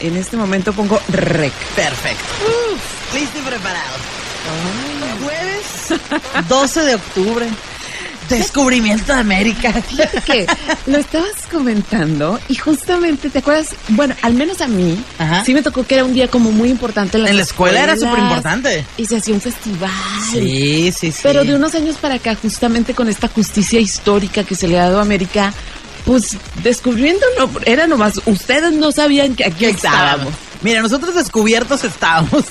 en este momento pongo rec. Perfecto. Listo y preparado. Jueves 12 de octubre. Descubrimiento de América. Que lo estabas comentando y justamente, ¿te acuerdas? Bueno, al menos a mí, Ajá. sí me tocó que era un día como muy importante en, las En la escuela era escuelas, superimportante. Y se hacía un festival. Sí, sí, sí. Pero de unos años para acá, justamente con esta justicia histórica que se le ha dado a América, pues descubriendo no, era nomás, ustedes no sabían que aquí ¿Qué estábamos. estábamos? Mira, nosotros descubiertos estábamos.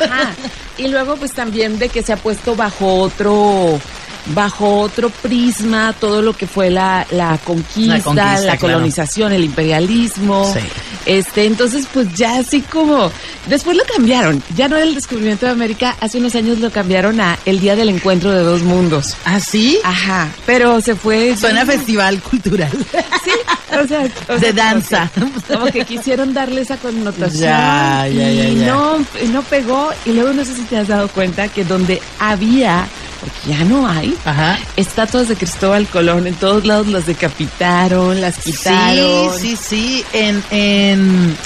Ajá. Y luego pues también de que se ha puesto bajo otro bajo otro prisma todo lo que fue la, la conquista, La la, conquista, claro. colonización, el imperialismo. Sí. Este, entonces pues ya así como después lo cambiaron, ya no era el descubrimiento de América, hace unos años lo cambiaron a el día del encuentro de dos mundos. ¿Ah, sí? Aja, pero se fue Suena a festival cultural. Sí, o sea, o De danza. Como que, como que quisieron darle esa connotación. Ya, ya, ya, y. No, no pegó. Y luego no sé si te has dado cuenta que donde había, porque ya no hay, Ajá. estatuas de Cristóbal Colón, en todos lados las decapitaron, las quitaron. Sí, sí, sí. En, en.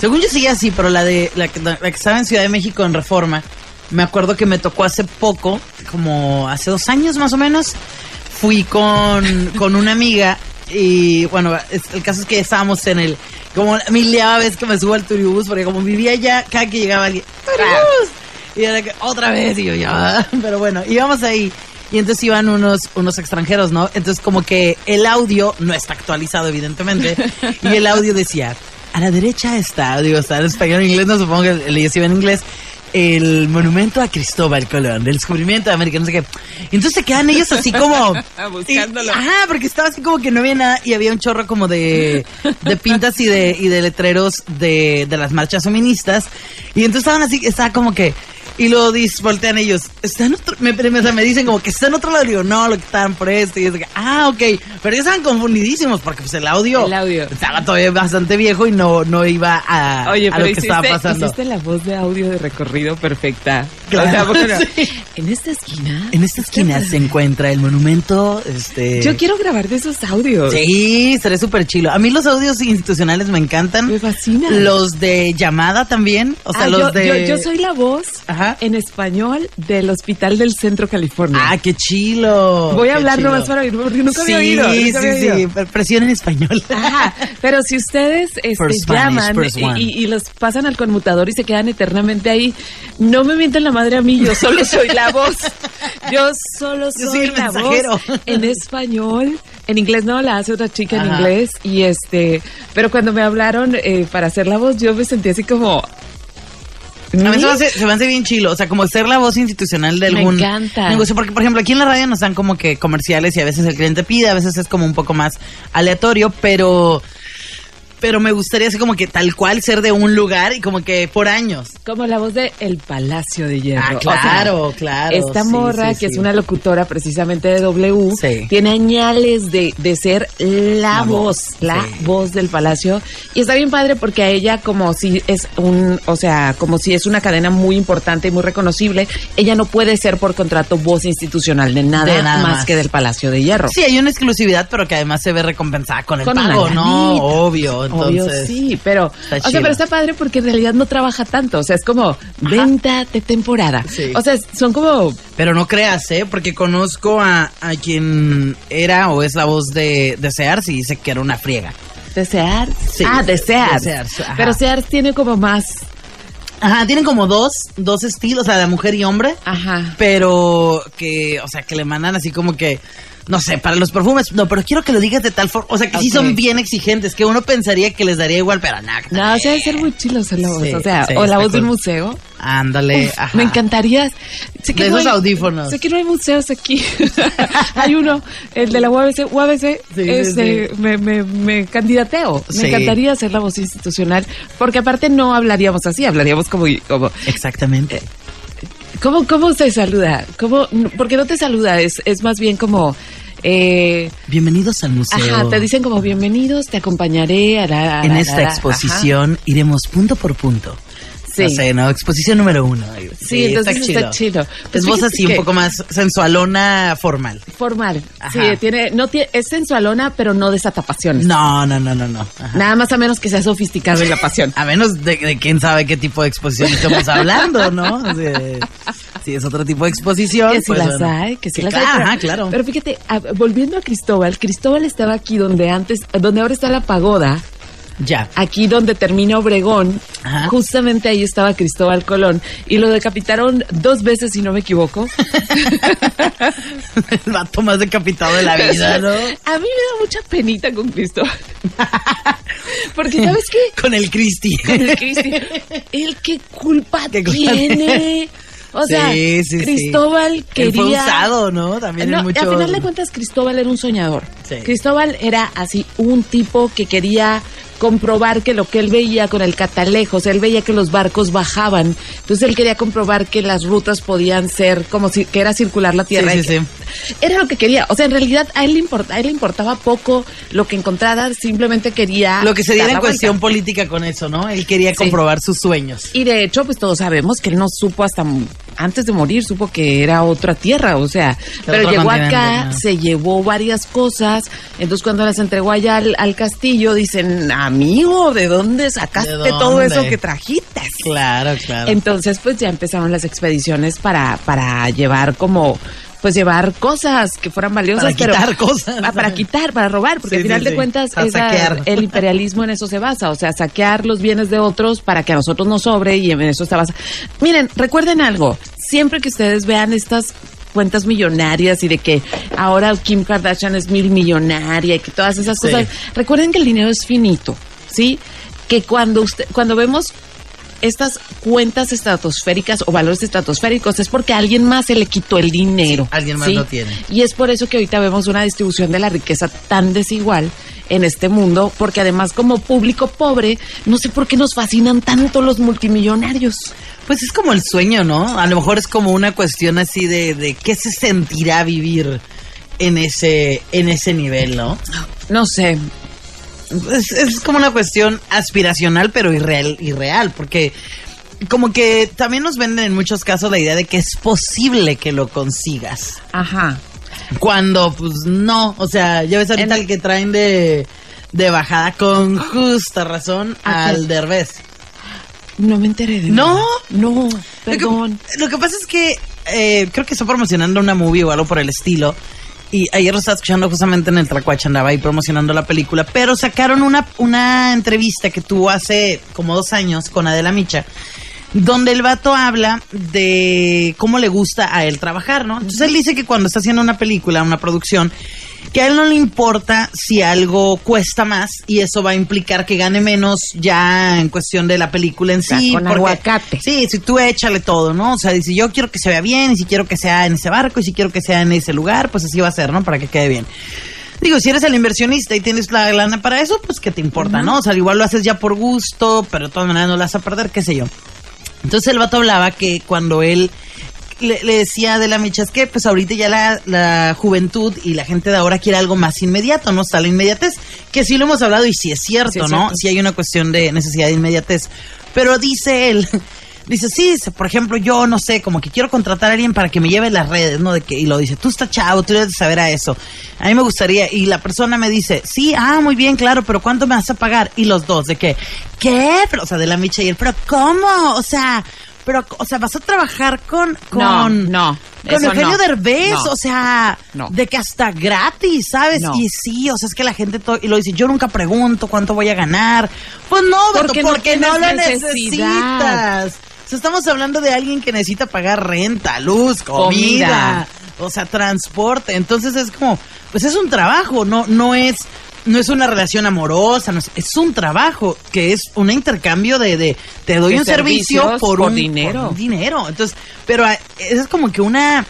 Según yo sigue así, pero la de la que, la que estaba en Ciudad de México en Reforma, me acuerdo que me tocó hace poco, como hace dos años más o menos. Fui con, con una amiga y bueno, es- el caso es que estábamos en el. Como miliaba vez que me subo al turibús, porque como vivía allá, cada que llegaba alguien. ¡Turibús! Y era que otra vez, y yo ya. Pero bueno, íbamos ahí. Y entonces iban unos, unos extranjeros, ¿no? Entonces como que el audio no está actualizado, evidentemente. y el audio decía, a la derecha está, digo, está en español, en inglés, no supongo que le decía en inglés, el monumento a Cristóbal Colón, del descubrimiento de América, no sé qué. Y entonces se quedan ellos así como... Buscándolo. Y- ajá, porque estaba así como que no había nada y había un chorro como de, de pintas y de, y de letreros de, de las marchas feministas. Y entonces estaban así, estaba como que... Y luego dis, voltean ellos, está en otro, me, me, me dicen como que está en otro lado, digo, no, lo que estaban por esto, y es que, ah, ok, pero ellos estaban confundidísimos porque pues el audio, El audio. estaba todavía bastante viejo y no, no iba a, Oye, a lo que hiciste, estaba pasando. hiciste la voz de audio de recorrido perfecta. Claro, O sea, bueno, sí. en esta esquina. En esta esquina se encuentra el monumento, este... Yo quiero grabar de esos audios. Sí, seré súper chilo. A mí los audios institucionales me encantan. Me fascina. Los de llamada también. O sea, Ah, los yo, de. yo- yo soy la voz Ajá. en español del Hospital del Centro California. Ah, qué chilo. Voy a hablar nomás para oír, porque nunca sí, había oído. Sí, nunca había sí, oído. sí. Presión en español. Ajá, pero si ustedes este, Spanish, llaman y- y los pasan al conmutador y se quedan eternamente ahí, no me mienten la madre a mí, yo solo soy la voz. Yo solo Yo soy el la mensajero. voz en español. En inglés no, la hace otra chica en inglés. Y este, pero cuando me hablaron eh, para hacer la voz, yo me sentí así como. A mí se me, hace, se me hace bien chilo. O sea, como ser la voz institucional de Me algún encanta. negocio. Porque, por ejemplo, aquí en la radio nos dan como que comerciales y a veces el cliente pide, a veces es como un poco más aleatorio, pero. Pero me gustaría así como que tal cual ser de un lugar y como que por años. Como la voz de El Palacio de Hierro. Ah, O sea, claro, claro. Esta morra, sí, que sí. es una locutora precisamente de W, tiene añales de, de ser la, La voz, voz, la voz del palacio. Y está bien padre porque a ella, como si es un, o sea, como si es una cadena muy importante y muy reconocible, ella no puede ser por contrato voz institucional de nada, De nada más, más. que del Palacio de Hierro. Sí, hay una exclusividad, pero que además se ve recompensada con el Con pago, ¿no? Obvio, entonces. Obvio, sí, pero, Está o sea, pero está padre porque en realidad no trabaja tanto, o sea, es como venta de temporada. Sí. O sea, son como Pero no creas, ¿eh? Porque conozco a, a quien era o es la voz de, de Sears y dice que era una friega. desear. Sí, ah, desear. desear, ajá. Pero Sears tiene como más, Ajá, tienen como dos, dos estilos, o sea, de mujer y hombre, ajá. pero que, o sea, que le mandan así como que, no sé, para los perfumes, no, pero quiero que lo digas de tal forma, o sea, que sí son bien exigentes, que uno pensaría que les daría igual, pero nada. No, o sea, debe ser muy chilo ser la voz. Sí, o sea, sí, o la voz de un cool. museo. Ándale, Uf, ajá. Me encantaría. Sé De no esos hay- audífonos. Sé que no hay museos aquí. hay uno, el de la UABC. UABC, Sí, Me, me, me candidateo. Me encantaría ser la voz institucional. Porque aparte no hablaríamos así, hablaríamos como. como Exactamente. ¿Cómo, cómo se saluda? ¿Cómo, porque no te saluda, es, es más bien como... Eh, Bienvenidos al museo. ajá, te dicen como bienvenidos, te acompañaré a la... a En esta la- exposición iremos punto por punto. Sí. No sé, ¿no? Exposición número uno. Sí, entonces está chido. Pues es voz fíjate así, un poco más sensualona, formal. Formal. Ajá. Sí, tiene, no tiene, es sensualona, pero no desata pasiones. No, no, no, no, no. Ajá. Nada más a menos que sea sofisticado en la pasión. A menos de, de quién sabe qué tipo de exposición estamos hablando, ¿no? O sea, si es otro tipo de exposición. Que si pues, las bueno. hay, que si Que las claro, hay. pero- ajá, claro. Pero fíjate, a- volviendo a Cristóbal, Cristóbal estaba aquí donde antes, donde ahora está la pagoda, Ya. aquí donde termina Obregón, Ajá. justamente ahí estaba Cristóbal Colón y lo decapitaron dos veces, si no me equivoco. El vato más decapitado de la vida, ¿no? A mí me da mucha penita con Cristóbal. Porque, ¿sabes qué? Con el Cristi. Con el Cristi. ¿Él qué culpa ¿Qué culpa tiene? O sea, Sí, sí, sí. Cristóbal Él quería... fue usado, ¿no? También No, mucho... A final de cuentas, Cristóbal era un soñador. Sí. Cristóbal era así un tipo que quería comprobar que lo que él veía con el catalejos, él veía que los barcos bajaban, entonces él quería comprobar que las rutas podían ser como si que era circular la tierra. Sí, sí, sí. Era lo que quería, o sea, en realidad a él le importa, a él le importaba poco lo que encontrara, simplemente quería Lo que se diera en vuelta. cuestión política con eso, ¿no? Él quería comprobar sus sueños. Y de hecho, pues todos sabemos que él no supo hasta antes de morir, supo que era otra tierra, o sea, pero llegó acá, ¿no? se llevó varias cosas, entonces cuando las entregó allá al, al castillo, dicen, amigo, ¿de dónde sacaste ¿De todo eso que trajiste? Claro, claro. Entonces, pues ya empezaron las expediciones para, para llevar como, pues llevar cosas que fueran valiosas. Para pero- quitar cosas. Ah, para quitar, para robar, porque Sí, al final sí, de sí. cuentas esa- el imperialismo en eso se basa, o sea, saquear los bienes de otros para que a nosotros nos sobre y en eso está basado. Miren, recuerden algo, siempre que ustedes vean estas cuentas millonarias y de que ahora Kim Kardashian es mil millonaria y que todas esas cosas, recuerden que el dinero es finito, ¿sí? Que cuando usted, cuando vemos estas cuentas estratosféricas o valores estratosféricos es porque a alguien más se le quitó el dinero. Sí, alguien más ¿sí? lo tiene. Y es por eso que ahorita vemos una distribución de la riqueza tan desigual en este mundo, porque además como público pobre, no sé por qué nos fascinan tanto los multimillonarios. Pues es como el sueño, ¿no? A lo mejor es como una cuestión así de, de qué se sentirá vivir en ese, en ese nivel, ¿no? No sé, Es, es como una cuestión aspiracional, pero irreal, irreal, porque como que también nos venden en muchos casos la idea de que es posible que lo consigas. ajá. Cuando, pues no, o sea, ya ves ahorita En- el que traen de, de bajada con justa razón ¿A al? Derbez. No me enteré de ¿No? nada. No, Lo que- perdón. Lo que, pasa es que eh, creo que está promocionando una movie o algo por el estilo. Y ayer lo estaba escuchando justamente en el Tracuache, andaba ahí promocionando la película. Pero sacaron una, una entrevista que tuvo hace como dos años con Adela Micha, donde el vato habla de cómo le gusta a él trabajar, ¿no? Entonces él dice que cuando está haciendo una película, una producción, que a él no le importa si algo cuesta más y eso va a implicar que gane menos ya en cuestión de la película en sí. con porque- aguacate. Sí, si tú échale todo, ¿no? O sea, dice, yo quiero que se vea bien, y si quiero que sea en ese barco, y si quiero que sea en ese lugar, pues así va a ser, ¿no? Para que quede bien. Digo, si eres el inversionista y tienes la lana para eso, pues que te importa, ¿no? O sea, igual lo haces ya por gusto, pero de todas maneras no la vas a perder, qué sé yo. Entonces el vato hablaba que cuando él le, le decía de la micha, es que pues ahorita ya la, la juventud y la gente de ahora quiere algo más inmediato, ¿no? Está la inmediatez, que sí lo hemos hablado y sí es cierto, Sí es ¿no? cierto. Sí hay una cuestión de necesidad de inmediatez. Pero dice él, dice, sí, por ejemplo, yo no sé, como que quiero contratar a alguien para que me lleve las redes, ¿no? De que, y lo dice, tú estás chavo, tú debes de saber a eso. A mí me gustaría, y la persona me dice, sí, ah, muy bien, claro, pero ¿cuánto me vas a pagar? Y los dos, de que, ¿qué? Pero, o sea, de la micha y él, pero ¿cómo? O sea, pero, o sea, vas a trabajar con, con, No, no, con Eugenio no. Derbez, No. o sea, No. de que hasta gratis, ¿sabes? Y sí, o sea, es que la gente, to- y lo dice, yo nunca pregunto cuánto voy a ganar. Pues no, Beto, Porque porque, no lo necesitas. O sea, estamos hablando de alguien que necesita pagar renta, luz, comida, Comida. o sea, transporte. Entonces es como, pues es un trabajo, no, no es, no es una relación amorosa, no es, es un trabajo que es un intercambio de, de te doy De un servicio por, por un dinero. por un dinero. Entonces, pero ah, es como que una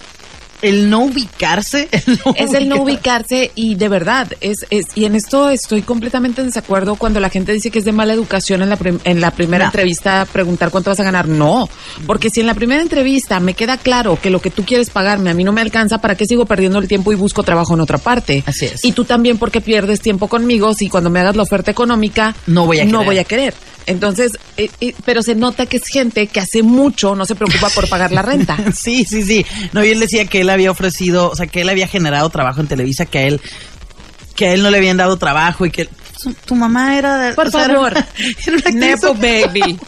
el no ubicarse, el no Es el no ubicar- ubicarse y de verdad, es, es y en esto estoy completamente en desacuerdo cuando la gente dice que es de mala educación en la, prim- en la primera No. entrevista preguntar cuánto vas a ganar. No, porque si en la primera entrevista me queda claro que lo que tú quieres pagarme a mí no me alcanza, ¿para qué sigo perdiendo el tiempo y busco trabajo en otra parte? Así es. Y tú también porque pierdes tiempo conmigo si cuando me hagas la oferta económica No voy a no querer. voy a querer. Entonces, eh, eh, pero se nota que es gente que hace mucho no se preocupa por pagar la renta. Sí, sí, sí. No, y él decía que él había ofrecido, o sea, que él había generado trabajo en Televisa, que a él, que a él no le habían dado trabajo y que su- tu mamá era... Por o sea, era favor. era Nepo baby.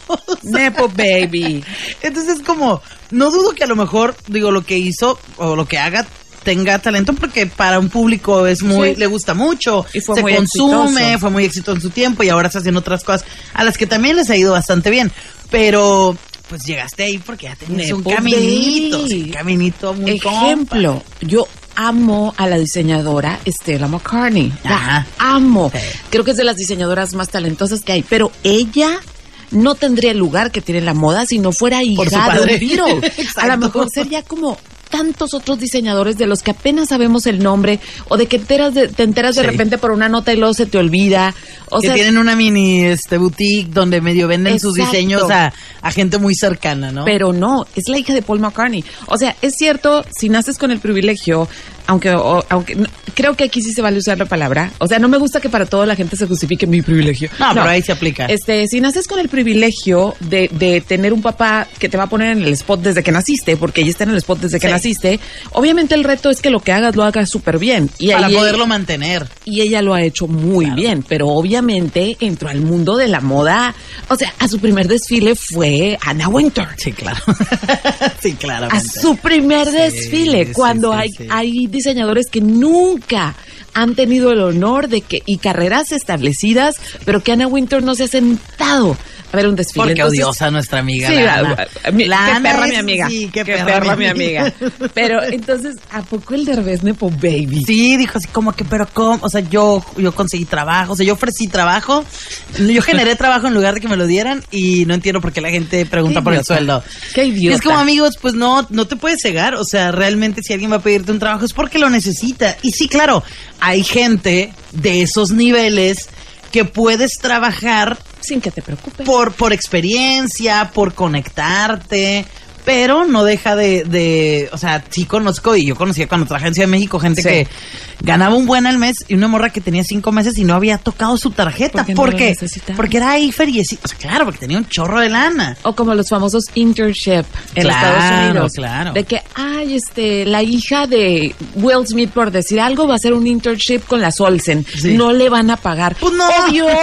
Nepo baby. Entonces, como, no dudo que a lo mejor, digo, lo que hizo o lo que haga tenga talento porque para un público es muy, Sí. le gusta mucho, Y fue se muy consume, exitoso. fue muy exitoso en su tiempo y ahora está haciendo otras cosas a las que también les ha ido bastante bien. Pero, pues llegaste ahí porque ya tenías un caminito, sí, un caminito muy Ejemplo, yo amo a la diseñadora Stella McCartney. La Ajá. amo. Sí. Creo que es de las diseñadoras más talentosas que hay, pero ella no tendría el lugar que tiene en la moda si no fuera hija de un Beatle. a lo mejor sería como tantos otros diseñadores de los que apenas sabemos el nombre o de que enteras de- te enteras de repente por una nota y luego se te olvida. O que sea, tienen una mini este boutique donde medio venden sus diseños a, a gente muy cercana, ¿no? Pero no, es la hija de Paul McCartney. O sea, es cierto, si naces con el privilegio, aunque, o- aunque no- creo que aquí sí se vale usar la palabra. O sea, no me gusta que para toda la gente se justifique mi privilegio. No, pero ahí se aplica. Este, si naces con el privilegio de, de tener un papá que te va a poner en el spot desde que naciste, porque ella está en el spot desde que Sí. naciste, obviamente el reto es que lo que hagas lo hagas súper bien. Y para ahí- poderlo mantener. y ella lo ha hecho muy Claro. bien, pero obviamente entró al mundo de la moda. O sea, a su primer desfile fue Anna Wintour. Sí, claro. sí, claro. A su primer desfile, sí, cuando hay, hay diseñadores que nunca han tenido el honor de que, y carreras establecidas, pero que Anna Wintour no se ha sentado a ver un desfile. Porque Entonces, odiosa nuestra amiga. Sí, mi- qué perra es- mi amiga. Sí, qué, qué perra, perra mi amiga. Pero entonces, ¿a poco el Derbez Nepo Baby? Sí, dijo así como que, pero ¿cómo? O sea, yo, yo conseguí trabajo, o sea, yo ofrecí trabajo, yo generé trabajo en lugar de que me lo dieran y no entiendo por qué la gente pregunta Qué por el sueldo. Qué Y idiota. es como amigos, pues no, no te puedes cegar, o sea, realmente si alguien va a pedirte un trabajo es porque lo necesita. Y sí, claro, hay gente de esos niveles que puedes trabajar Sin que te preocupes. por, por experiencia, por conectarte, pero no deja de, de, o sea, sí conozco y yo conocía cuando trabajé en Ciudad de México gente Sí. que ganaba un buen al mes y una morra que tenía cinco meses y no había tocado su tarjeta. Porque ¿Por no qué? Porque era IFER y o sea, claro, porque tenía un chorro de lana. O como los famosos internship en Claro, Estados Unidos. claro. De que, ay, este, la hija de Will Smith, por decir algo, va a hacer un internship con las Olsen. Sí. No le van a pagar. Pues no. Obvio.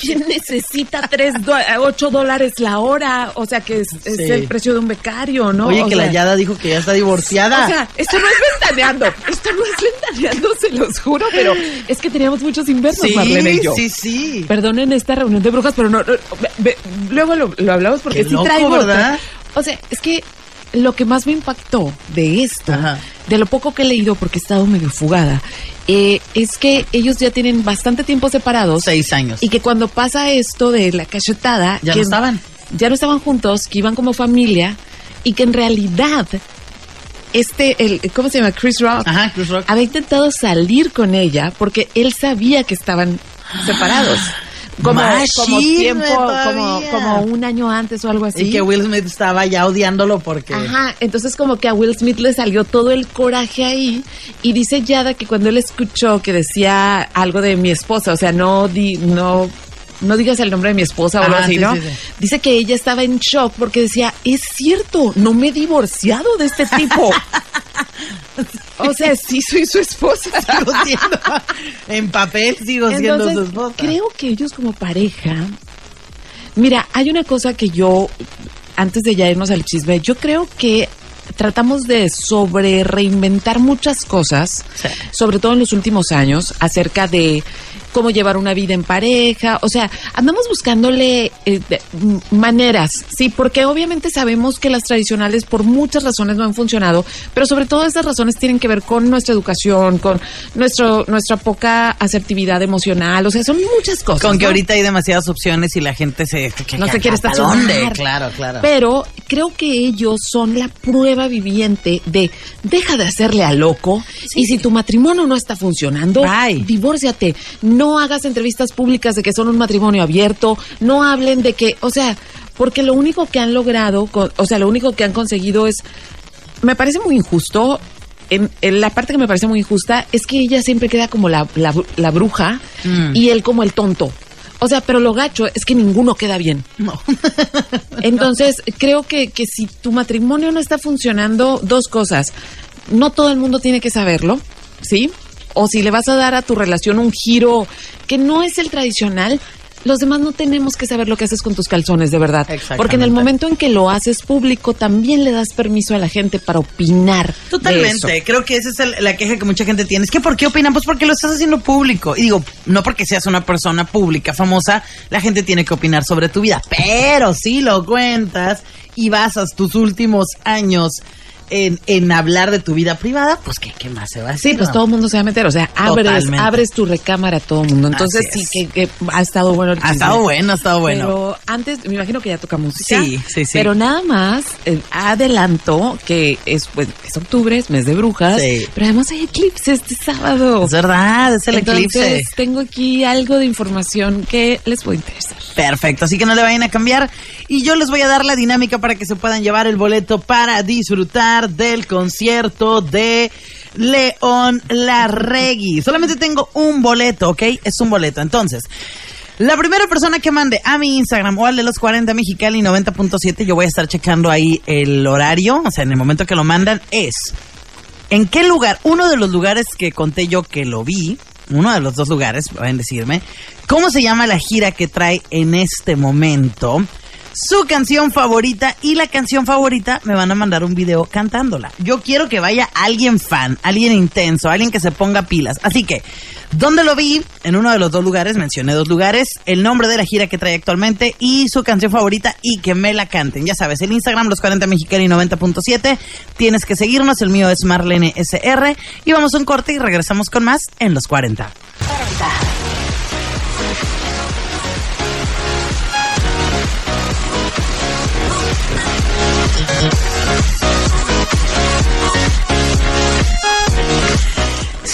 ¿Quién necesita tres, do- ocho dólares la hora? O sea, que es, es Sí. el precio de un becario, ¿no? Oye, O que la Yada dijo que ya está divorciada. O sea, esto no es ventaneando. Esto no es ventaneando, se los juro, pero es que teníamos muchos invernos, sí, Marlene y yo. sí, sí. Perdonen esta reunión de brujas, pero no, no, ve- ve- luego lo, lo hablamos porque Qué sí loco, traigo. ¿verdad? O sea, es que lo que más me impactó de esto, Ajá. de lo poco que he leído, porque he estado medio fugada, eh, es que ellos ya tienen bastante tiempo separados Seis años. y que cuando pasa esto de la cachetada, Ya que no estaban. ya no estaban juntos, que iban como familia y que en realidad este, el, ¿cómo se llama? Chris Rock Ajá, Chris Rock. había intentado salir con ella porque él sabía que estaban separados. Como, como tiempo, como, como un año antes o algo así. Y que Will Smith estaba ya odiándolo porque... Ajá, entonces como que a Will Smith le salió todo el coraje ahí y dice Yada que cuando él escuchó que decía algo de mi esposa, o sea, no di, no no digas el nombre de mi esposa o algo Ajá, así, sí, ¿no? sí, sí. Dice que ella estaba en shock porque decía, es cierto, no me he divorciado de este tipo. o sea, sí soy su esposa. Sigo siendo, en papel sigo siendo su esposa. creo que ellos como pareja, mira, hay una cosa que yo, antes de ya irnos al chisme, yo creo que tratamos de sobre reinventar muchas cosas, Sí. sobre todo en los últimos años, acerca de cómo llevar una vida en pareja, o sea, andamos buscándole eh, maneras, sí, porque obviamente sabemos que las tradicionales por muchas razones no han funcionado, pero sobre todo esas razones tienen que ver con nuestra educación, con nuestro nuestra poca asertividad emocional, o sea, son muchas cosas. Con que ¿no? ahorita hay demasiadas opciones y la gente se... que- No se quiere ¿hasta estacionar. dónde? Claro, claro. Pero creo que ellos son la prueba viviente de deja de hacerle a loco y si tu matrimonio no está funcionando, Bye. divórciate. No hagas entrevistas públicas de que son un matrimonio abierto, no hablen de que, o sea, porque lo único que han logrado, o sea, lo único que han conseguido es, me parece muy injusto. En, en la parte que me parece muy injusta es que ella siempre queda como la, la, la bruja Mm. y él como el tonto. O sea, pero lo gacho es que ninguno queda bien. No. Entonces, creo que, que si tu matrimonio no está funcionando, dos cosas. No todo el mundo tiene que saberlo, ¿sí? O si le vas a dar a tu relación un giro que no es el tradicional, los demás no tenemos que saber lo que haces con tus calzones, de verdad. Porque en el momento en que lo haces público, también le das permiso a la gente para opinar. de Totalmente, eso. creo que esa es el- la queja que mucha gente tiene. Es que ¿por qué opinan? Pues porque lo estás haciendo público. Y digo, no porque seas una persona pública, famosa, la gente tiene que opinar sobre tu vida. Pero si lo cuentas y basas tus últimos años en, en hablar de tu vida privada, pues ¿qué, qué más se va a decir? Sí, pues no? todo el mundo se va a meter. O sea, abres, Totalmente. abres tu recámara a todo el mundo. Entonces, Así sí, es. que, que ha estado bueno el Ha estado bueno, ha estado bueno. Pero antes, me imagino que ya toca música. Sí, sí, sí. Pero nada más, eh, adelanto que es, pues, es octubre, es mes de brujas. Sí. Pero además hay eclipse este sábado. Es verdad, es el Entonces, eclipse. tengo aquí algo de información que les puede interesar. Perfecto, así que no le vayan a cambiar. Y yo les voy a dar la dinámica para que se puedan llevar el boleto para disfrutar del concierto de León Larregui. Solamente tengo un boleto, ¿ok? Es un boleto. Entonces, la primera persona que mande a mi Instagram o al de los 40 Mexicali 90.7, yo voy a estar checando ahí el horario, o sea, en el momento que lo mandan, es ¿En qué lugar? Uno de los lugares que conté yo que lo vi, uno de los dos lugares, pueden decirme, ¿cómo se llama la gira que trae en este momento? Su canción favorita y la canción favorita me van a mandar un video cantándola. Yo quiero que vaya alguien fan, alguien intenso, alguien que se ponga pilas. Así que, ¿dónde lo vi? En uno de los dos lugares, mencioné dos lugares, el nombre de la gira que trae actualmente y su canción favorita y que me la canten. Ya sabes, el Instagram, los 40 Mexicali 90.7. Tienes que seguirnos, el mío es Marlene SR. Y vamos a un corte y regresamos con más en los 40.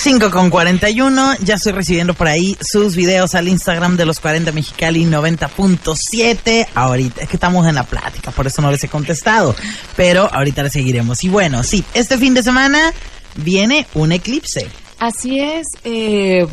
Cinco con 41, ya estoy recibiendo por ahí sus videos al Instagram de los 40 Mexicali 90.7. Ahorita, es que estamos en la plática, por eso no les he contestado, pero ahorita les seguiremos. Y bueno, sí, este fin de semana viene un eclipse. Así es. eh,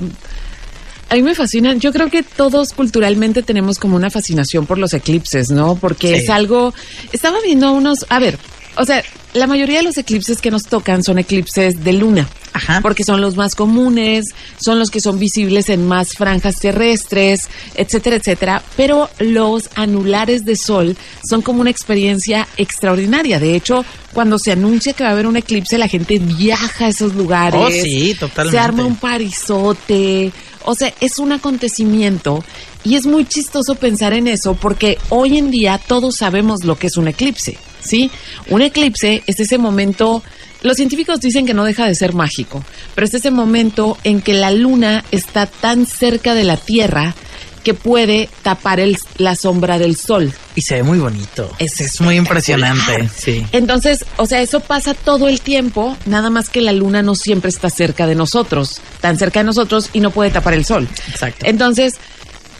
a mí me fascinan. Yo creo que todos culturalmente tenemos como una fascinación por los eclipses, ¿no? Porque Sí. es algo. Estaba viendo unos. A ver, o sea, la mayoría de los eclipses que nos tocan son eclipses de luna. Ajá. Porque son los más comunes, son los que son visibles en más franjas terrestres, etcétera, etcétera. Pero los anulares de sol son como una experiencia extraordinaria. De hecho, cuando se anuncia que va a haber un eclipse, la gente viaja a esos lugares. Oh, sí, totalmente. Se arma un parizote. O sea, es un acontecimiento y es muy chistoso pensar en eso porque hoy en día todos sabemos lo que es un eclipse, ¿sí? Un eclipse es ese momento, los científicos dicen que no deja de ser mágico, pero es ese momento en que la luna está tan cerca de la Tierra que puede tapar el- la sombra del sol. Y se ve muy bonito. Es Es muy impresionante. Sí. Entonces, o sea, eso pasa todo el tiempo, nada más que la luna no siempre está cerca de nosotros, tan cerca de nosotros y no puede tapar el sol. Exacto. Entonces,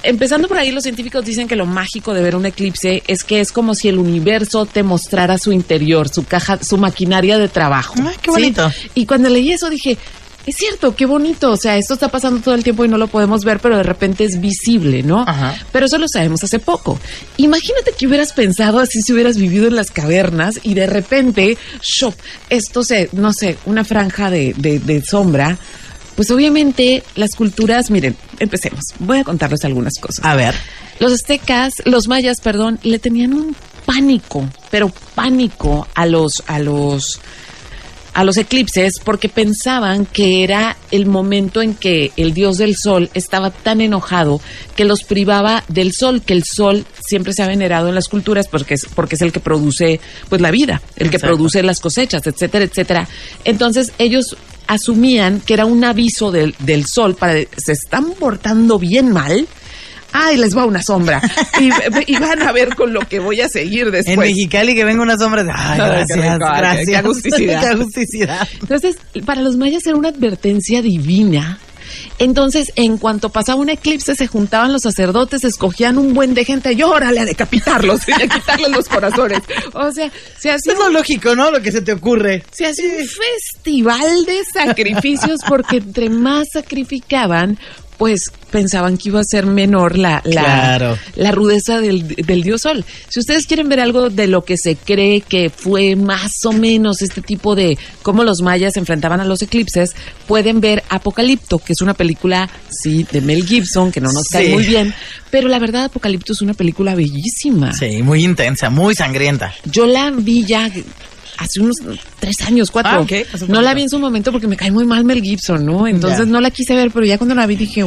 empezando por ahí, los científicos dicen que lo mágico de ver un eclipse es que es como si el universo te mostrara su interior, su caja, su maquinaria de trabajo. Ay, qué bonito. Y cuando leí eso dije, es cierto, qué bonito. O sea, esto está pasando todo el tiempo y no lo podemos ver, pero de repente es visible, ¿no? Ajá. Pero eso lo sabemos hace poco. Imagínate que hubieras pensado así si hubieras vivido en las cavernas y de repente, shop, esto se, no sé, una franja de, de, de sombra. Pues obviamente las culturas, miren, empecemos. Voy a contarles algunas cosas. A ver. Los aztecas, los mayas, perdón, le tenían un pánico, pero pánico a los, a los, a los eclipses porque pensaban que era el momento en que el dios del sol estaba tan enojado que los privaba del sol, que el sol siempre se ha venerado en las culturas porque es, porque es el que produce pues la vida, el que produce las cosechas, etcétera, etcétera. Entonces ellos asumían que era un aviso del, del sol para se están portando bien mal. Ay, les va una sombra. Y, y van a ver con lo que voy a seguir después. En Mexicali que venga una sombra. Ay, Ay, qué gracias, rico, gracias. qué agusticidad. Qué agusticidad. Entonces, para los mayas era una advertencia divina. Entonces, en cuanto pasaba un eclipse, se juntaban los sacerdotes, escogían un buen de gente y órale a decapitarlos y a quitarles los corazones. O sea, se hacía Es lo lógico, ¿no? Lo que se te ocurre. se hacía un festival de sacrificios porque entre más sacrificaban, pues pensaban que iba a ser menor la, la, Claro. la rudeza del, del dios sol. Si ustedes quieren ver algo de lo que se cree que fue más o menos este tipo de cómo los mayas se enfrentaban a los eclipses, pueden ver Apocalipto, que es una película, sí, de Mel Gibson, que no nos cae Sí. muy bien, pero la verdad Apocalipto es una película bellísima. Sí, muy intensa, muy sangrienta. Yo la vi ya hace unos tres años, cuatro. Ah, no la vi en su momento porque me cae muy mal Mel Gibson, ¿no? Entonces no la quise ver, pero ya cuando la vi dije,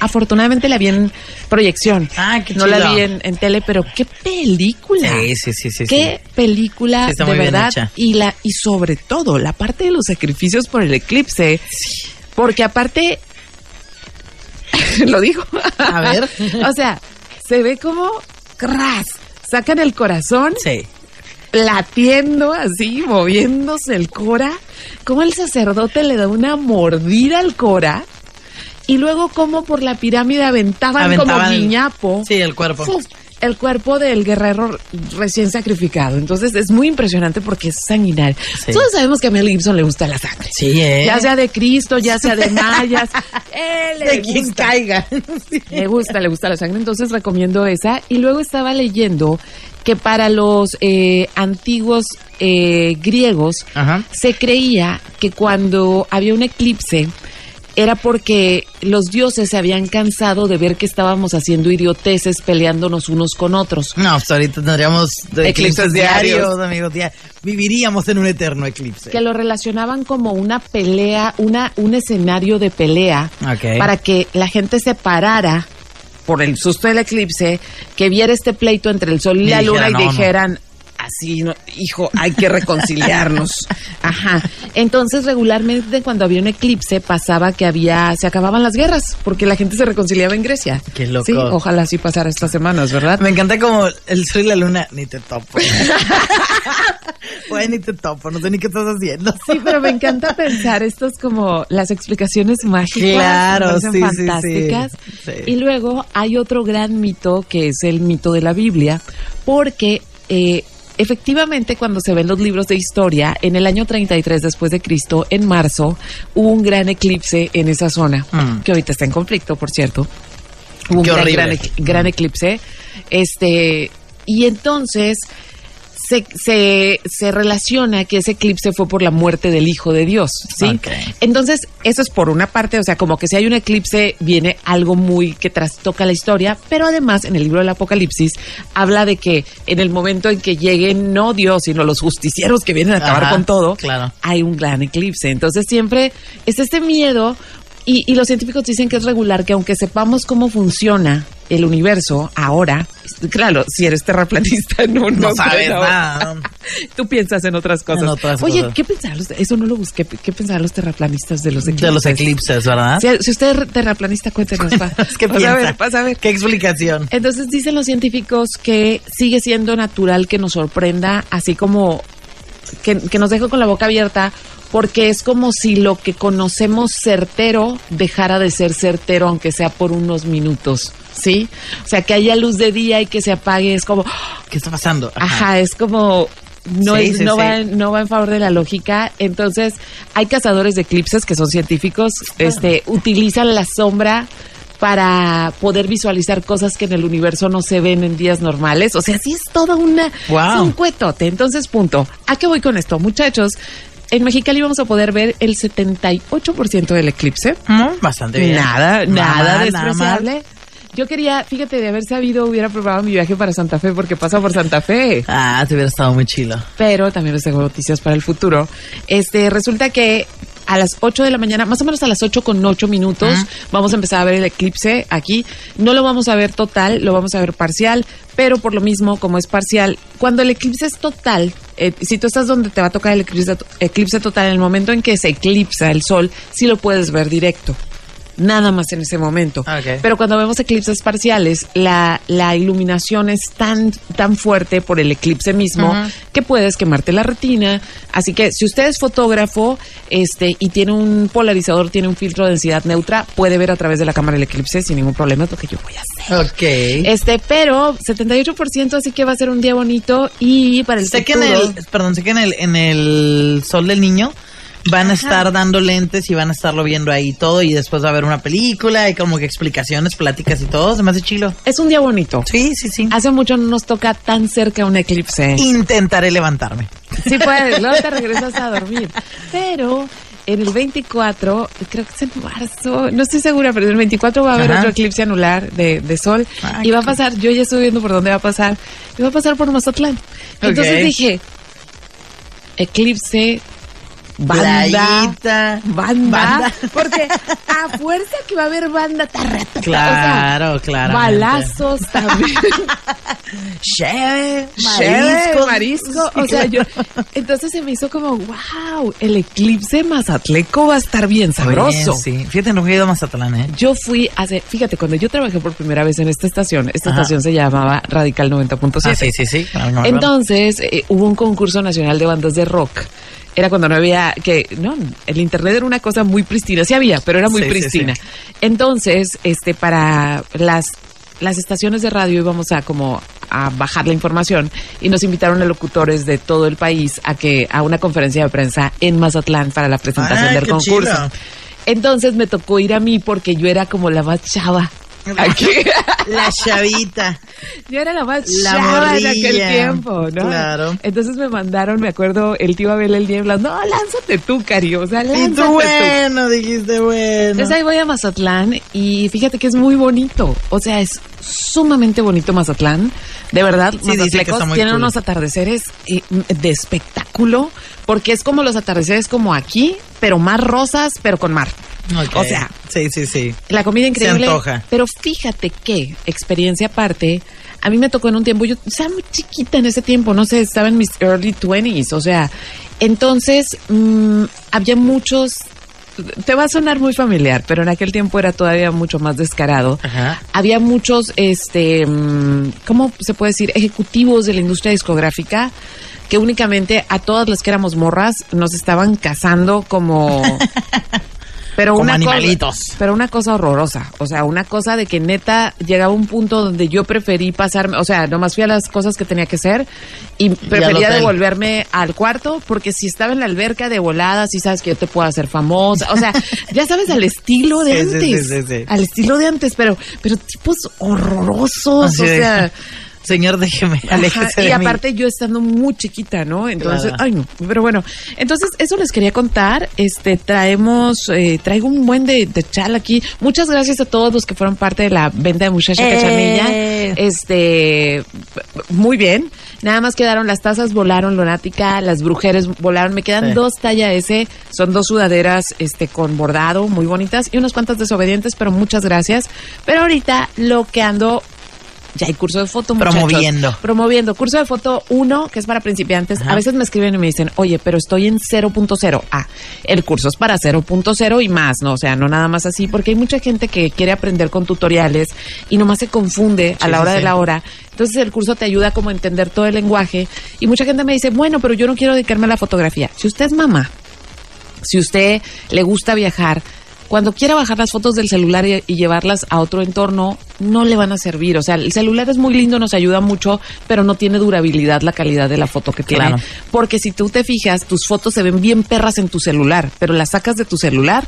afortunadamente la vi en proyección. Ah, qué No la vi en, en tele, pero qué película. Sí, sí, sí, sí. Qué película Sí, de verdad y la y sobre todo la parte de los sacrificios por el eclipse, porque aparte lo digo. A ver. o sea, se ve como cras, sacan el corazón Sí. Latiendo así, moviéndose el cora, como el sacerdote le da una mordida al cora y luego como por la pirámide aventaban, Aventaban como guiñapo Sí, el cuerpo. El cuerpo del guerrero recién sacrificado. Entonces es muy impresionante porque es sanguinario. Sí. Todos sabemos que a Mel Gibson le gusta la sangre. Sí, ¿eh? Ya sea de Cristo, ya sea de mayas, él le de quien caiga. Le gusta, le gusta la sangre, entonces recomiendo esa. Y luego estaba leyendo que para los eh, antiguos eh, griegos Ajá. se creía que cuando había un eclipse era porque los dioses se habían cansado de ver que estábamos haciendo idioteces peleándonos unos con otros. No, pues ahorita tendríamos Eclipses eclipses diarios. diarios, amigos. Viviríamos en un eterno eclipse. Que lo relacionaban como una pelea, una, un escenario de pelea para que la gente se parara por el susto del eclipse, que viera este pleito entre el sol y Y la luna dijera, y dijeran, así, no, hijo, hay que reconciliarnos. Ajá. Entonces, regularmente cuando había un eclipse pasaba que había, se acababan las guerras, porque la gente se reconciliaba en Grecia. Qué loco. Sí, ojalá así pasara estas semanas, ¿verdad? Me encanta como el sol y la luna, ni te topo. Pues ni te topo, no sé ni qué estás haciendo. Sí, pero me encanta pensar estos como las explicaciones mágicas. Claro, sí, sí, fantásticas. sí. Sí. Y luego hay otro gran mito que es el mito de la Biblia, porque eh, efectivamente cuando se ven los libros de historia, en el año 33 después de Cristo, en marzo, hubo un gran eclipse en esa zona, Mm. que ahorita está en conflicto, por cierto. Hubo un gran, gran eclipse. Este, y entonces se, se, se relaciona que ese eclipse fue por la muerte del Hijo de Dios, ¿sí? Entonces, eso es por una parte, o sea, como que si hay un eclipse viene algo muy que trastoca la historia, pero además en el libro del Apocalipsis habla de que en el momento en que lleguen no Dios, sino los justicieros que vienen a acabar Ajá, con todo, claro. hay un gran eclipse. Entonces siempre es este miedo y, y los científicos dicen que es regular, que aunque sepamos cómo funciona el universo ahora, claro, si eres terraplanista, no, no, No sabes nada. Tú piensas en otras cosas. En otras Oye, cosas. ¿qué pensaban los, eso no lo busqué, ¿qué pensaban los terraplanistas de los eclipses? De los eclipses, ¿verdad? Si, si usted es terraplanista, cuéntenos. Pa, ¿Qué vas a ver, piensa? vas a ver. ¿Qué explicación? Entonces dicen los científicos que sigue siendo natural que nos sorprenda, así como que, que nos deje con la boca abierta, porque es como si lo que conocemos certero dejara de ser certero, aunque sea por unos minutos, ¿sí? O sea, que haya luz de día y que se apague, es como, ¿Qué está pasando? Ajá, es como no Sí, es, sí, no sí. va en- no va en favor de la lógica. Entonces, hay cazadores de eclipses que son científicos, este utilizan la sombra para poder visualizar cosas que en el universo no se ven en días normales. O sea, sí es toda una Guau. es un cuetote. Entonces, punto. ¿A qué voy con esto, muchachos? En Mexicali vamos a poder ver el 78% del eclipse. Mm, Bastante bien. Nada, nada, mal. despreciable. Yo quería, fíjate, de haber sabido, hubiera probado mi viaje para Santa Fe porque pasa por Santa Fe. Ah, te hubiera estado muy chilo. Pero también les tengo noticias para el futuro. Este, resulta que a las 8 de la mañana, más o menos a las 8 con 8 minutos, vamos a empezar a ver el eclipse aquí. No lo vamos a ver total, lo vamos a ver parcial, pero por lo mismo, como es parcial, cuando el eclipse es total, eh, si tú estás donde te va a tocar el eclipse, eclipse total, en el momento en que se eclipsa el sol, sí lo puedes ver directo. Nada más en ese momento. Ok. Pero cuando vemos eclipses parciales, la, la iluminación es tan, tan fuerte por el eclipse mismo que puedes quemarte la retina. Así que si usted es fotógrafo este, y tiene un polarizador, tiene un filtro de densidad neutra, puede ver a través de la cámara el eclipse sin ningún problema, es lo que yo voy a hacer. Ok. Este, pero 78%, así que va a ser un día bonito y para el sé que en el, perdón, sé que en el, en el Sol del Niño van a estar dando lentes y van a estarlo viendo ahí todo y después va a haber una película y como que explicaciones, pláticas y todo. Se me hace chilo. Es un día bonito. Sí, sí, sí. Hace mucho no nos toca tan cerca un eclipse. Intentaré levantarme. Sí puedes, luego te regresas a dormir. Pero en el 24, creo que es en marzo, no estoy segura, pero en el 24 va a haber Ajá. otro eclipse anular de, de sol Ay, y va a pasar, yo ya estoy viendo por dónde va a pasar, y va a pasar por Mazatlán. Entonces dije, eclipse, banda, Playita, banda, banda. porque a fuerza que va a haber banda, tarrata, Claro, claro. balazos también. Cheve, Chévere, marisco. O sea, yo. Entonces se me hizo como, wow, el eclipse mazatleco va a estar bien sabroso. sí. Fíjate, no he ido a Mazatlán, ¿eh? Yo fui hace, fíjate, cuando yo trabajé por primera vez en esta estación, esta Ajá. estación se llamaba Radical 90.7. Ah, sí, sí, sí. Entonces eh, hubo un concurso nacional de bandas de rock. Era cuando no había, que no, el internet era una cosa muy pristina, sí había, pero era muy Sí, pristina. sí. Entonces, este, para las, las estaciones de radio íbamos a como a bajar la información y nos invitaron a locutores de todo el país a que, a una conferencia de prensa en Mazatlán para la presentación Ay, del concurso. Entonces me tocó ir a mí porque yo era como la más chava. Aquí. La chavita. Yo era la más La chava en aquel tiempo, ¿no? Claro. Entonces me mandaron, me acuerdo, el tío Abel el Nieblas, no, lánzate tú, Cari, o sea, Y lánzate tú, tú. bueno, dijiste bueno. Entonces ahí voy a Mazatlán y fíjate que es muy bonito, o sea, es sumamente bonito Mazatlán, de verdad, Sí, Mazatlecos tienen cool. unos atardeceres eh, de espectáculo, porque es como los atardeceres como aquí, pero más rosas, pero con mar. Ok. O sea, Sí, sí, sí. la comida increíble. antoja. Pero fíjate que, experiencia aparte, a mí me tocó en un tiempo, yo estaba muy chiquita en ese tiempo, no sé, estaba en mis early 20s, o sea, entonces mm, había muchos, te va a sonar muy familiar, pero en aquel tiempo era todavía mucho más descarado. Ajá. Había muchos, este, mm, ¿cómo se puede decir? Ejecutivos de la industria discográfica que únicamente a todas las que éramos morras nos estaban casando como... Pero Como una cosa- pero una cosa horrorosa, o sea, una cosa de que neta llegaba un punto donde yo preferí pasarme, o sea, nomás fui a las cosas que tenía que hacer y prefería devolverme al cuarto porque si estaba en la alberca de volada, sí sabes que yo te puedo hacer famosa, o sea, ya sabes al estilo de Sí, antes, sí, sí, sí. al estilo de antes, pero pero tipos horrorosos, Así o sea, Señor, déjeme, Ajá, aléjese y de mí. aparte yo estando muy chiquita, ¿no? Entonces, Claro. ay no, pero bueno, entonces eso les quería contar, este, traemos, eh, traigo un buen de, de chal aquí, muchas gracias a todos los que fueron parte de la venta de muchacha Eh. cachanilla, este, muy bien, nada más quedaron las tazas, volaron lunática, las brujeres volaron, me quedan Sí. dos talla S, son dos sudaderas, este, con bordado, muy bonitas, y unas cuantas desobedientes, pero muchas gracias, pero ahorita lo que ando ya hay curso de foto, muchachos. Promoviendo. Promoviendo. Curso de foto 1, que es para principiantes. Ajá. A veces me escriben y me dicen, oye, pero estoy en 0.0. Ah, el curso es para 0.0 y más, ¿no? O sea, no nada más así, porque hay mucha gente que quiere aprender con tutoriales y nomás se confunde a la sí, hora de la hora. Entonces el curso te ayuda como a entender todo el lenguaje. Y mucha gente me dice, bueno, pero yo no quiero dedicarme a la fotografía. Si usted es mamá, si usted le gusta viajar, cuando quiera bajar las fotos del celular y, y llevarlas a otro entorno, no le van a servir. O sea, el celular es muy lindo, nos ayuda mucho, pero no tiene durabilidad la calidad de la foto que tiene. Claro. Porque si tú te fijas, tus fotos se ven bien perras en tu celular, pero las sacas de tu celular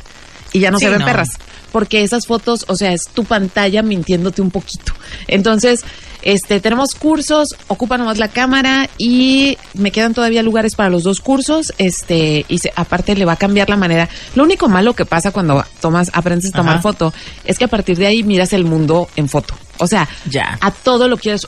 y ya no Sí, se ven no. perras. Porque esas fotos, o sea, es tu pantalla mintiéndote un poquito. Entonces, este, tenemos cursos, ocupa nomás la cámara y me quedan todavía lugares para los dos cursos, este, y se- aparte le va a cambiar la manera. Lo único malo que pasa cuando tomas, aprendes a tomar Ajá. foto, es que a partir de ahí miras el mundo en foto. O sea, Ya. a todo lo quieres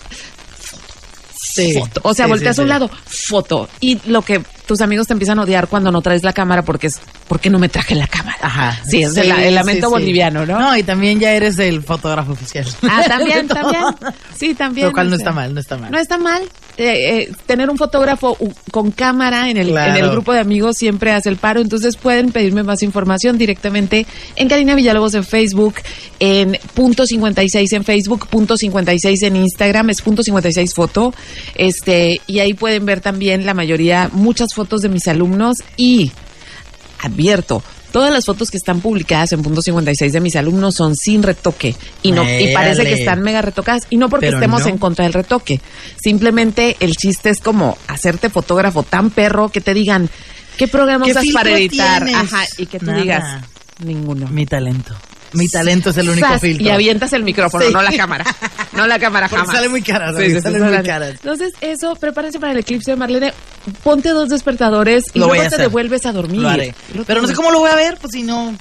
Sí. foto. O sea, Sí, volteas sí, a un lado, foto. Y lo que tus amigos te empiezan a odiar cuando no traes la cámara porque es, ¿por qué no me traje la cámara? Ajá. Sí, es el, el lamento boliviano, ¿no? No, y también ya eres el fotógrafo oficial. Ah, también, también. Sí, también. Lo cual no está mal, no está mal. No está mal. Eh, eh, tener un fotógrafo con cámara en el, Claro. en el grupo de amigos siempre hace el paro. Entonces pueden pedirme más información directamente en Karina Villalobos en Facebook, en punto 56 en Facebook, punto 56 en Instagram, es punto 56 foto. Este, y ahí pueden ver también la mayoría, muchas fotos de mis alumnos y advierto, Todas las fotos que están publicadas en punto 56 de mis alumnos son sin retoque y no y parece que están mega retocadas y no porque Pero estemos no. en contra del retoque. Simplemente el chiste es como hacerte fotógrafo tan perro que te digan ¿qué programa ¿Qué usas para editar? tienes? Ajá, y que tú Nada. digas ninguno. Mi talento. Mi talento es el único filtro. Y avientas el micrófono, Sí. no la cámara. No la cámara Porque jamás. sale muy cara, Sí, sí, salen muy sale. caras. Entonces, eso, prepárense para el eclipse de Marlene. Ponte dos despertadores y Lo luego te hacer. devuelves a dormir. Lo haré. Lo Pero no sé cómo lo voy a ver, pues si no.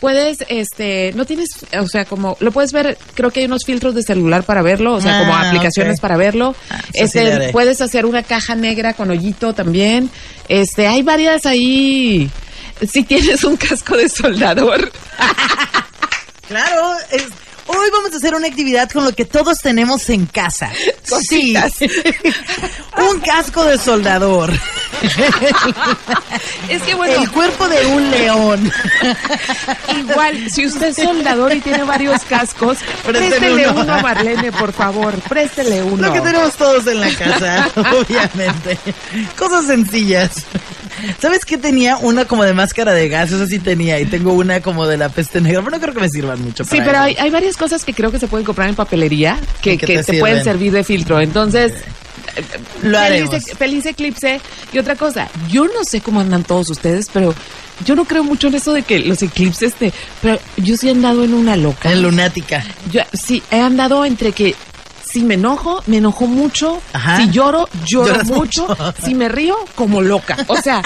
Puedes, este, no tienes, o sea, como, lo puedes ver, creo que hay unos filtros de celular para verlo, o sea, como Ah, aplicaciones para verlo. Ah, sí este, puedes hacer una caja negra con hoyito también. Este, hay varias ahí. Si tienes un casco de soldador. Claro, es- hoy vamos a hacer una actividad con lo que todos tenemos en casa. Sí. Cositas. un casco de soldador. Es que bueno, El cuerpo de un león. igual, si usted es soldador y tiene varios cascos, Préstele préstele uno. uno a Marlene, por favor, préstele uno. Lo que tenemos todos en la casa, obviamente. Cosas sencillas. ¿Sabes qué tenía? Una como de máscara de gas, eso sí tenía. Y tengo una como de la peste negra, pero no creo que me sirvan mucho. Sí, pero hay, hay varias cosas que creo que se pueden comprar en papelería que, que que te te, pueden servir de filtro. Entonces, Lo feliz, haremos. feliz eclipse. Y otra cosa, yo no sé cómo andan todos ustedes, pero yo no creo mucho en eso de que los eclipses te... Pero yo sí he andado en una loca. En lunática. Yo sí, he andado entre que si me enojo, me enojo mucho. Ajá. Si lloro, lloro Lloras mucho. mucho. Si me río, como loca. O sea,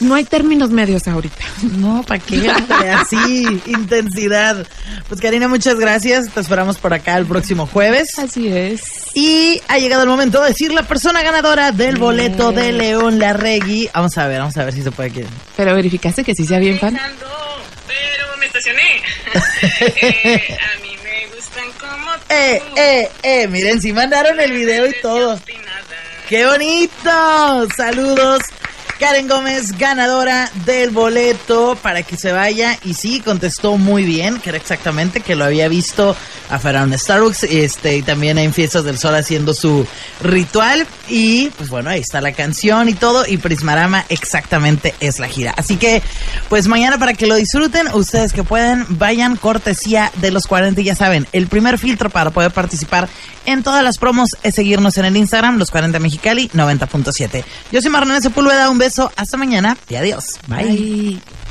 no hay términos medios ahorita. No, ¿para qué? Así, intensidad. Pues Karina, muchas gracias. Te esperamos por acá el próximo jueves. Así es. Y ha llegado el momento de decir la persona ganadora del boleto de León Larregui. Vamos a ver, vamos a ver si se puede aquí. Pero verificaste que sí sea bien fan. Pero me estacioné. Eh, a mí Eh, eh, eh, miren, si mandaron el video y todo. ¡Qué bonito! Saludos. Karen Gómez, ganadora del boleto para que se vaya. Y sí, contestó muy bien, que era exactamente que lo había visto afuera en Starbucks este, y también en Fiestas del Sol haciendo su ritual. Y pues bueno, ahí está la canción y todo. Y Prismarama exactamente es la gira. Así que, pues mañana para que lo disfruten, ustedes que pueden, vayan cortesía de los 40. Y ya saben, el primer filtro para poder participar en todas las promos es seguirnos en el Instagram, los 40 Mexicali 90.7. Yo soy Marlene Sepúlveda, un beso, hasta mañana y adiós. Bye. Bye.